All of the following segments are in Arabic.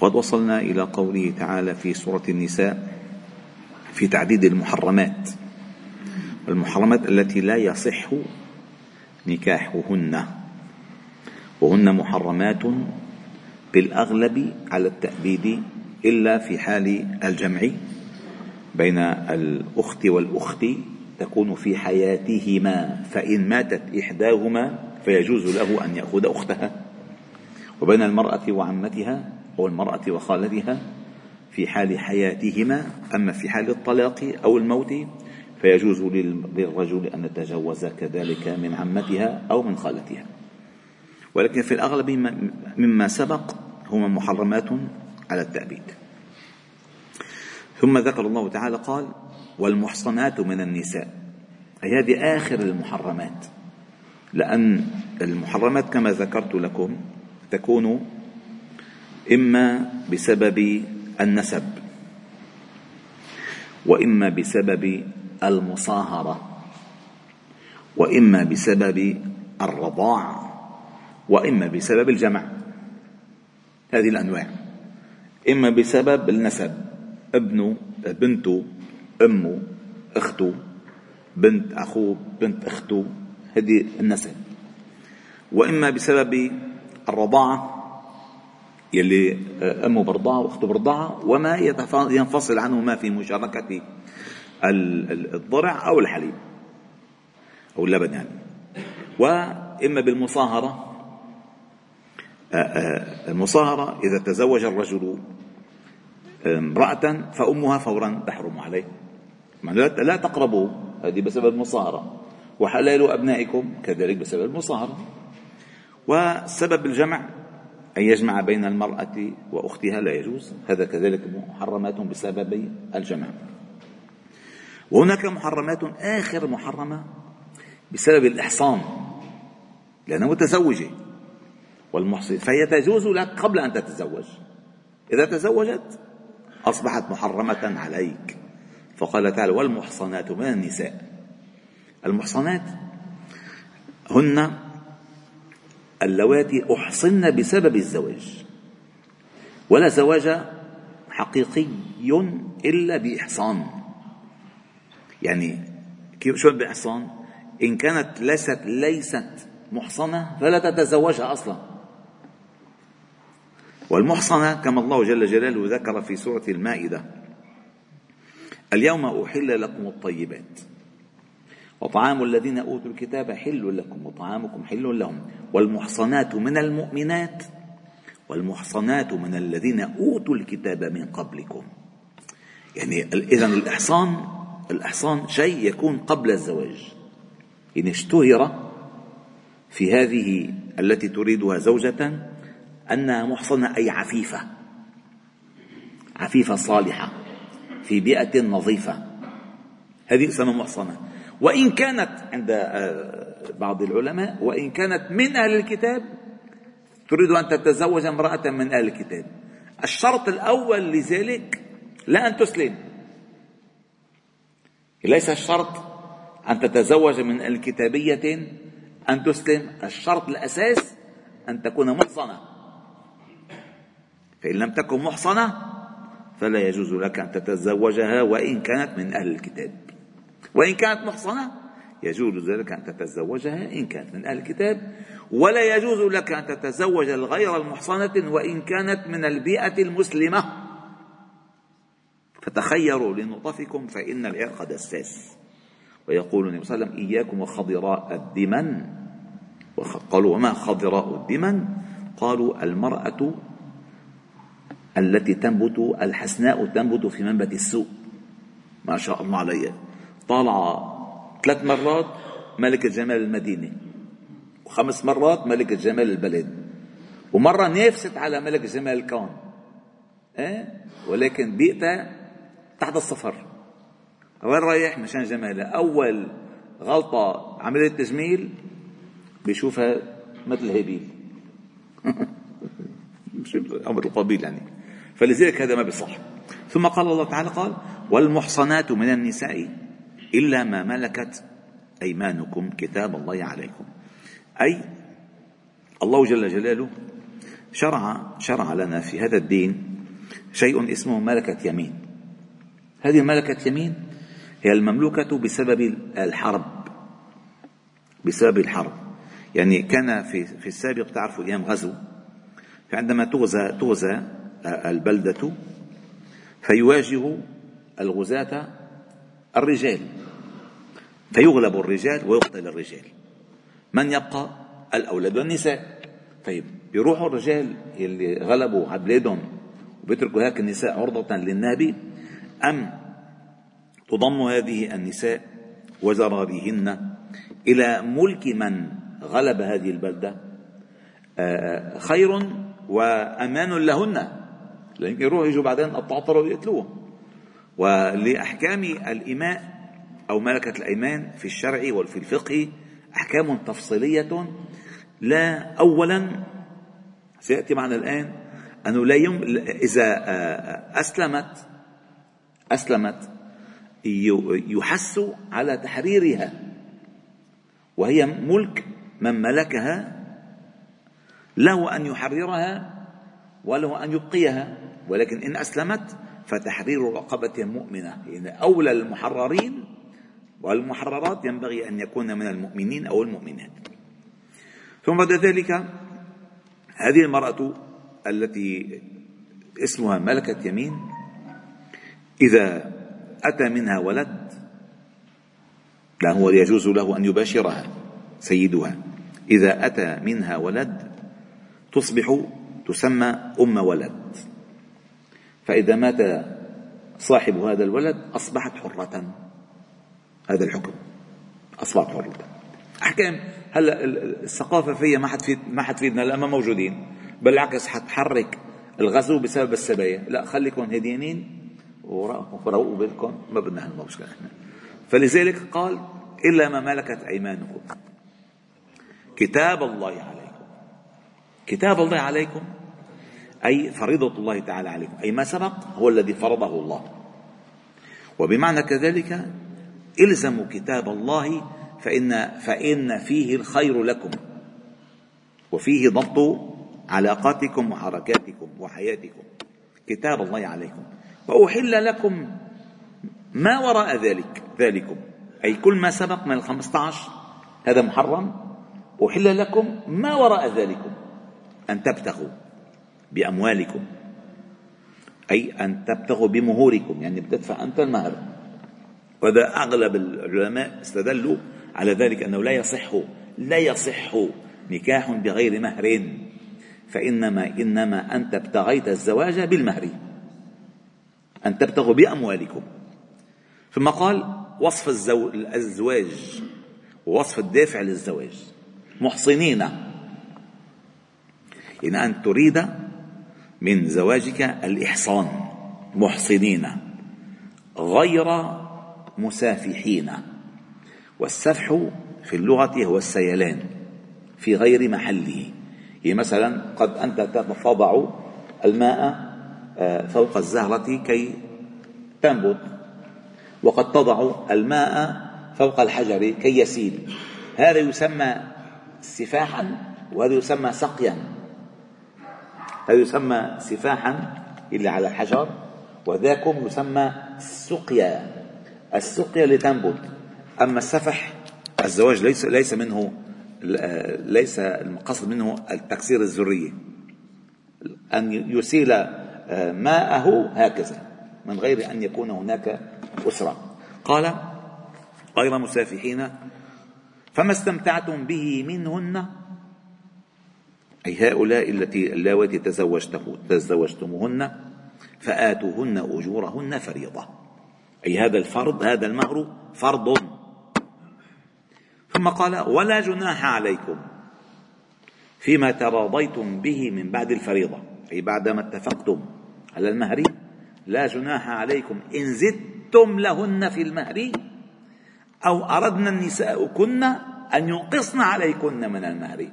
قد وصلنا إلى قوله تعالى في سورة النساء في تعديد المحرمات المحرمات التي لا يصح نكاحهن وهن محرمات بالأغلب على التأبيد إلا في حال الجمع بين الأخت والأخت تكون في حياتهما فإن ماتت إحداهما فيجوز له أن يأخذ أختها وبين المرأة وعمتها أو المرأة وخالتها في حال حياتهما أما في حال الطلاق أو الموت فيجوز للرجل أن يتجوز كذلك من عمتها أو من خالتها. ولكن في الأغلب مما سبق هما محرمات على التأبيد. ثم ذكر الله تعالى قال والمحصنات من النساء. أي هذه آخر المحرمات. لأن المحرمات كما ذكرت لكم تكون إما بسبب النسب وإما بسبب المصاهرة وإما بسبب الرضاع وإما بسبب الجمع. هذه الأنواع. إما بسبب النسب ابنه بنته أمه أخته بنت أخوه بنت أخته هذه النسب. وإما بسبب الرضاعة يلي أمه برضعة وأخته برضعة وما ينفصل عنه ما في مشاركة الضرع أو الحليب أو اللبن يعني. وإما بالمصاهرة المصاهرة إذا تزوج الرجل امرأة فأمها فورا تحرم عليه. لا تقربوا هذه بسبب المصاهرة. وحلال أبنائكم كذلك بسبب المصاهرة. وسبب الجمع أن يجمع بين المرأة وأختها لا يجوز. هذا كذلك محرمات بسبب الجمع وهناك محرمات آخر محرمة بسبب الإحصان لأنها متزوجة والمحصن فهي تجوز لك قبل أن تتزوج. إذا تزوجت أصبحت محرمة عليك. فقال تعالى والمحصنات من النساء. المحصنات هن اللواتي أحصن بسبب الزواج. ولا زواج حقيقي إلا بإحصان. يعني كيف شو بإحصان؟ إن كانت ليست ليست محصنة فلا تتزوجها أصلا. والمحصنة كما الله جل جلاله ذكر في سورة المائدة اليوم أحل لكم الطيبات. وطعام الذين أوتوا الكتاب حل لكم وطعامكم حل لهم. والمحصنات من المؤمنات والمحصنات من الذين أوتوا الكتاب من قبلكم. يعني إذا الإحصان الإحصان شيء يكون قبل الزواج. إن اشتهر في هذه التي تريدها زوجة أنها محصنة أي عفيفة عفيفة صالحة في بيئة نظيفة. هذه اسمها محصنة وإن كانت عند آه، بعض العلماء وإن كانت من أهل الكتاب تريد أن تتزوج امرأة من أهل الكتاب. الشرط الأول لذلك لا أن تسلم. ليس الشرط أن تتزوج من الكتابية أن تسلم. الشرط الأساس أن تكون محصنة. فإن لم تكن محصنة فلا يجوز لك أن تتزوجها وإن كانت من أهل الكتاب. وإن كانت محصنة يجوز ذلك أن تتزوجها إن كانت من أهل الكتاب ولا يجوز لك أن تتزوج الغير المحصنة وإن كانت من البيئة المسلمة. فتخيروا لنطفكم فإن العرق دساس. ويقول النبي صلى الله عليه وسلم إياكم وخضراء الدمن. قالوا وما خضراء الدمن؟ قالوا المرأة التي تنبت الحسناء تنبت في منبت السوء. ما شاء الله عليها. طالعة ثلاث مرات ملكة جمال المدينة وخمس مرات ملكة جمال البلد ومرة نافست على ملك جمال الكون إيه؟ ولكن بيئتها تحت الصفر. وين رايح؟ مشان جمالها. أول غلطة عملية تجميل بيشوفها مثل هابيل أو مثل قابيل يعني. فلذلك هذا ما بيصح. ثم قال الله تعالى قال والمحصنات من النساء إلا ما ملكت أيمانكم كتاب الله عليكم. أي الله جل جلاله شرع شرع لنا في هذا الدين شيء اسمه ملكة يمين. هذه ملكة يمين هي المملوكة بسبب الحرب. بسبب الحرب. يعني كان في في السابق تعرفوا أيام غزو فعندما تغزى تغزى البلدة فيواجه الغزاة الرجال. فيغلب الرجال ويقتل الرجال. من يبقى؟ الأولاد والنساء. طيب بيروحوا الرجال اللي غلبوا على بلادهم وبيتركوا هيك النساء عرضة للنابي أم تضم هذه النساء وزراريهن إلى ملك من غلب هذه البلدة؟ آه، خير وأمان لهن. لأن يروحوا يجوا بعدين الطعطرة ويقتلوهم ولأحكام الإماء أو ملكة الأيمان في الشرع وفي الفقه أحكام تفصيلية لا أولا سيأتي معنا الآن أنه لا يم إذا آه، أسلمت أسلمت يحس على تحريرها وهي ملك من ملكها له أن يحررها وله أن يبقيها ولكن إن أسلمت فتحرير رقبة مؤمنة. يعني أولى المحررين والمحررات ينبغي أن يكون من المؤمنين أو المؤمنات. ثم بعد ذلك هذه المرأة التي اسمها ملكة يمين إذا أتى منها ولد لا هو يجوز له أن يباشرها سيدها. إذا أتى منها ولد تصبح تسمى أم ولد. فإذا مات صاحب هذا الولد أصبحت حرة. هذا الحكم. أصبحت حرة أحكام. هلا الثقافة فيها ما حتفيد ما حتفيدنا لا ما موجودين. بالعكس حتحرك الغزو بسبب السبايا. لا خليكم هديانين وروقوا بالكم ما بدنا هالمشكلة إحنا. فلذلك قال إلا ما ملكت أيمانكم. كتاب الله عليكم. كتاب الله عليكم أي فريضة الله تعالى عليكم. أي ما سبق هو الذي فرضه الله. وبمعنى كذلك الزموا كتاب الله فإن فإن فيه الخير لكم وفيه ضبط علاقاتكم وحركاتكم وحياتكم. كتاب الله عليكم. وأحل لكم ما وراء ذلك ذلكم. أي كل ما سبق من الخمسة عشر هذا محرم. أحل لكم ما وراء ذلكم أن تبتغوا بأموالكم. أي أن تبتغوا بمهوركم يعني بتدفع أنت المهر. وهذا أغلب العلماء استدلوا على ذلك أنه لا يصح لا يصح نكاح بغير مهر. فإنما إنما أنت ابتغيت الزواج بالمهر أن تبتغوا بأموالكم. ثم قال وصف الزو... الزواج ووصف الدافع للزواج. محصنين. إن أن تريد من زواجك الإحصان. محصنين. غير مسافحين. والسفح في اللغة هو السيلان في غير محله. يعني مثلا قد أنت تضع الماء آه، فوق الزهرة كي تنبت. وقد تضع الماء فوق الحجر كي يسيل. هذا يسمى سفاحا وهذا يسمى سقيا. هذا يسمى سفاحا اللي على الحجر وذاكم يسمى سقيا. السقيا لتنبت أما السفح الزواج ليس ليس منه ليس المقصد منه التكسير الذرية. أن يسيل ماءه هكذا من غير أن يكون هناك أسرة. قال غير مسافحين فما استمتعتم به منهن؟ أي هؤلاء التي اللواتي تزوجتموهن فآتوهن أجورهن فريضة. أي هذا الفرض هذا المهر فرض. ثم قال ولا جناح عليكم فيما تراضيتم به من بعد الفريضة. أي بعدما اتفقتم على المهر لا جناح عليكم إن زدتم لهن في المهر أو أردنا النساء كن أن ينقصن عليكن من المهر.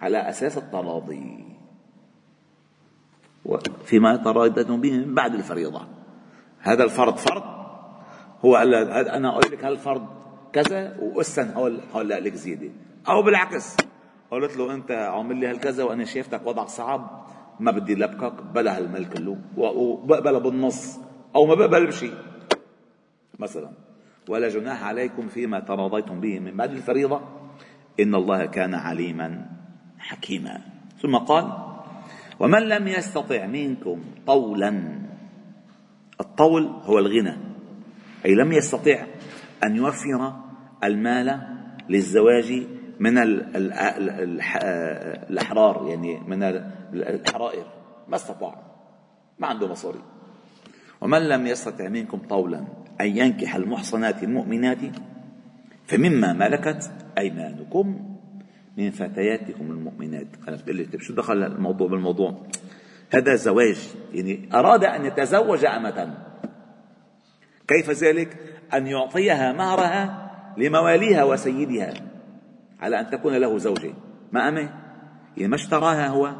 على أساس التراضي. فيما تراضيتم به من بعد الفريضة. هذا الفرض فرض. هو قال أنا أقول لك هالفرض كذا؟ وأسا هقول لك زيادة. أو بالعكس. قلت له أنت عامل لي هالكذا وأنا شايفتك وضعك صعب. ما بدي لبكك بلا هالمال كله وبقبل بالنص أو ما بقبل بشيء. مثلا ولا جناح عليكم فيما تراضيتم به من بعد الفريضة. إن الله كان عليما حكيما. ثم قال ومن لم يستطع منكم طولا الطول هو الغنى. أي لم يستطع أن يوفر المال للزواج من الأحرار يعني من الحرائر. ما استطاع. ما عنده مصاري. ومن لم يستطع منكم طولا أن ينكح المحصنات المؤمنات فمما ملكت أيمانكم من فتياتكم المؤمنات. أنا بتقول لي طيب شو دخل الموضوع بالموضوع؟ هذا زواج. يعني أراد أن يتزوج أمة. كيف ذلك؟ أن يعطيها مهرها لمواليها وسيدها على أن تكون له زوجة ما أمه يعني ما اشتراها هو؟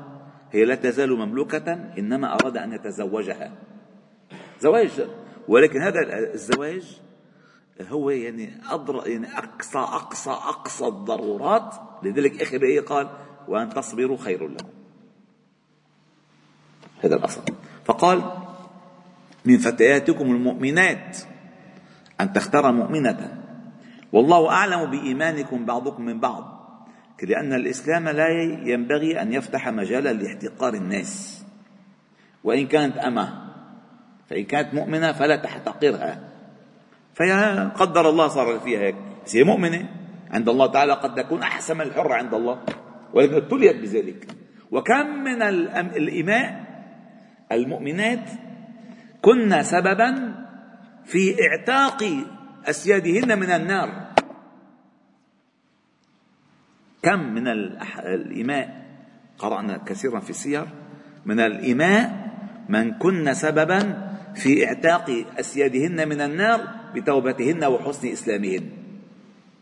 هي لا تزال مملوكة إنما أراد أن يتزوجها. زواج. ولكن هذا الزواج هو يعني أضر يعني أقصى أقصى أقصى الضرورات. لذلك آخر إيه قال وأن تصبروا خير لكم. هذا الأصل. فقال من فتياتكم المؤمنات أن تختار مؤمنة. والله أعلم بإيمانكم بعضكم من بعض لأن الإسلام لا ينبغي أن يفتح مجالا لاحتقار الناس. وإن كانت أمة فإن كانت مؤمنة فلا تحتقرها. فهي قدر الله صار فيها هيك. بس هي مؤمنة. عند الله تعالى قد تكون أحسن من الحرة عند الله. ولكن ابتليت بذلك. وكم من الإماء المؤمنات كنا سببا في اعتاق أسيادهن من النار. كم من الإماء قرأنا كثيرا في السير من الإماء من كن سببا في اعتاق أسيادهن من النار بتوبتهن وحسن إسلامهن.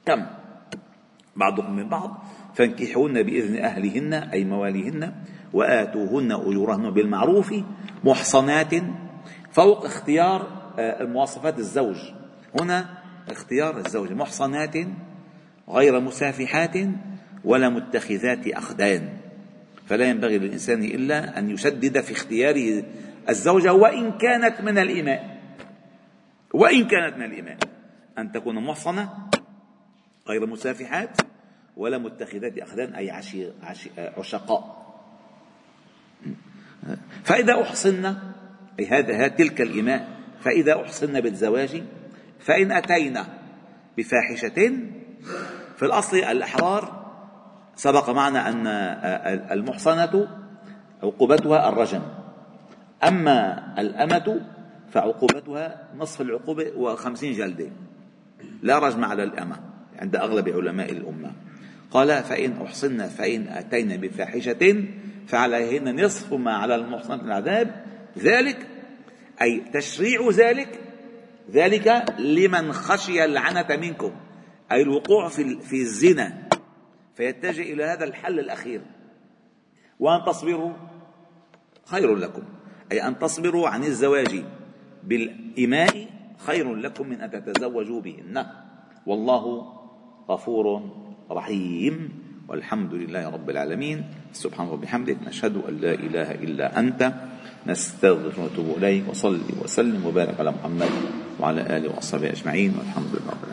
كم؟ بعضهم من بعض. فانكحوهن بإذن أهلهن أي مواليهن. وآتوهن أجورهن بالمعروف محصنات فوق اختيار آه، المواصفات الزوج. هنا اختيار الزوج محصنات غير مسافحات ولا متخذات أخدان. فلا ينبغي للإنسان إلا أن يشدد في اختياره الزوجة وإن كانت من الإماء وإن كانت من الإماء أن تكون محصنة غير مسافحات ولا متخذات أخدان أي عشي عشقاء. فإذا أحصن أي هذا تلك الإماء فإذا أحصن بالزواج فإن أتينا بفاحشة في الأصل الأحرار سبق معنا أن المحصنة عقوبتها الرجم أما الأمة فعقوبتها نصف العقوبة وخمسين جلدة لا رجم على الأمة عند أغلب علماء الأمة. قال فإن أحصن فإن أتينا بفاحشة فعليهن نصف ما على المحصنة العذاب. ذلك أي تشريع ذلك ذلك لمن خشي اللعنة منكم. أي الوقوع في في الزنا. فيتجه إلى هذا الحل الأخير. وأن تصبروا خير لكم. أي أن تصبروا عن الزواج بالإماء خير لكم من أن تتزوجوا بهن. والله غفور رحيم. والحمد لله رب العالمين. سبحانه وبحمدك نشهد أن لا إله إلا أنت. نستغفر ونتوب إليك. وصلي وسلم وبارك على محمد وعلى آله وأصحابه أجمعين. والحمد لله